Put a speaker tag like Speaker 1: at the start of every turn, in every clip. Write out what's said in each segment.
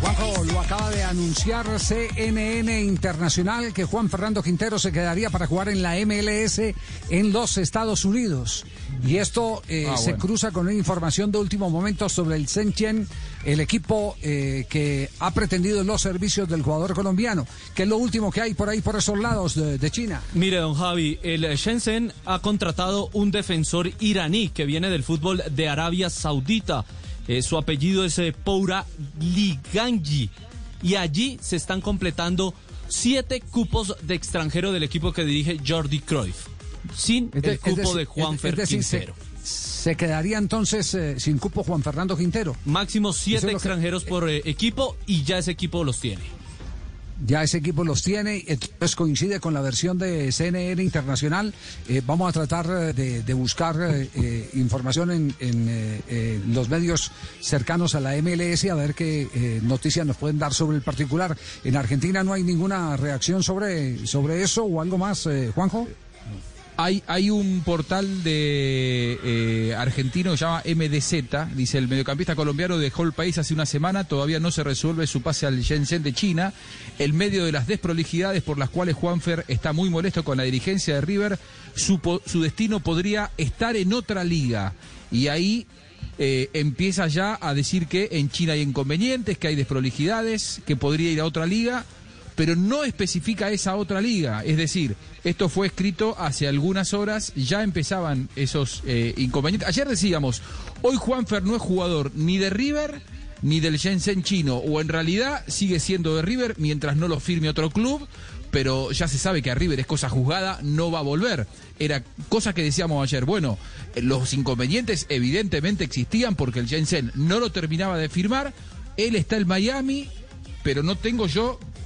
Speaker 1: Juanjo, lo acaba de anunciar CNN Internacional que Juan Fernando Quintero se quedaría para jugar en la MLS en los Estados Unidos. Y esto eh,
Speaker 2: Ah,
Speaker 1: se
Speaker 2: bueno.
Speaker 1: cruza con una información de último momento sobre el Shenzhen, el equipo eh, que ha pretendido los servicios del jugador colombiano, que es lo último que hay por ahí, por esos lados de, de China.
Speaker 2: Mire, don Javi, el Shenzhen ha contratado un defensor iraní que viene del fútbol de Arabia Saudita. Eh, su apellido es eh, Poura Liganji. Y allí se están completando siete cupos de extranjero del equipo que dirige Jordi Cruyff. Sin el cupo
Speaker 1: decir-
Speaker 2: de
Speaker 1: decir, se-
Speaker 2: Quintero.
Speaker 1: Se quedaría entonces eh, sin cupo Juan Fernando Quintero.
Speaker 2: Máximo siete
Speaker 1: es lo que-
Speaker 2: extranjeros por eh, equipo y ya ese equipo los tiene.
Speaker 1: Ya ese equipo los tiene, entonces coincide con la versión de CNN Internacional. Eh, vamos a tratar eh, de, buscar eh, eh, información en, los medios cercanos a la MLS a ver qué noticias nos pueden dar sobre el particular. En Argentina no hay ninguna reacción sobre, sobre eso o algo más, Juanjo.
Speaker 3: Hay, hay un portal de eh, argentino que se llama MDZ, dice el mediocampista colombiano dejó el país hace una semana, todavía no se resuelve su pase al Shenzhen de China, en medio de las desprolijidades por las cuales Juanfer está muy molesto con la dirigencia de River, su, su destino podría estar en otra liga. Y ahí eh, empieza ya a decir que en China hay inconvenientes, que hay desprolijidades, que podría ir a otra liga pero no especifica esa otra liga. Es decir, esto fue escrito hace algunas horas, ya empezaban esos eh, inconvenientes. Ayer decíamos, hoy Juanfer no es jugador ni de River ni del Shenzhen chino, o en realidad sigue siendo de River mientras no lo firme otro club, pero ya se sabe que a River es cosa juzgada, no va a volver. Era cosa que decíamos ayer, bueno, eh, los inconvenientes evidentemente existían porque el Shenzhen no lo terminaba de firmar, él está en Miami, pero no tengo yo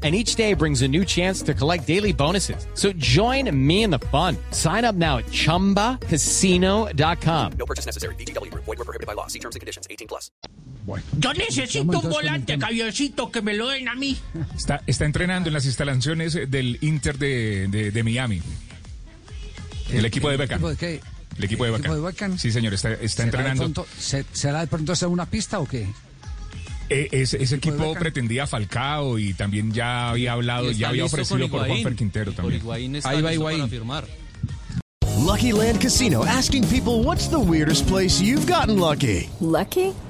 Speaker 4: And each day brings a new chance to collect daily bonuses. So join me in the fun. Sign up now at chumbacasino.com.
Speaker 5: No purchase necessary. BGW. Void were prohibited by law. See terms and conditions. 18 plus.
Speaker 6: Yo necesito un volante. Javiercito, que me lo den a mí.
Speaker 7: Está, está entrenando en las instalaciones del Inter de, de- de Miami. El, equipo de Beckham.
Speaker 1: ¿Equipo de?
Speaker 7: El equipo de
Speaker 1: ¿El equipo
Speaker 7: Beckham.
Speaker 1: de Beckham?
Speaker 7: Sí, señor, está,
Speaker 1: ¿Será
Speaker 7: está
Speaker 1: de
Speaker 7: entrenando.
Speaker 1: pronto- se- ¿Será de pronto hacer una pista o qué?
Speaker 7: Eh, ese, ese
Speaker 1: equipo
Speaker 7: pretendía Falcao y también ya había hablado, ya había ofrecido por. Juanfer Quintero también.
Speaker 3: Ahí va Higuaín.
Speaker 2: firmar.
Speaker 8: Lucky Land Casino asking people what's the weirdest place you've gotten lucky?
Speaker 9: Lucky?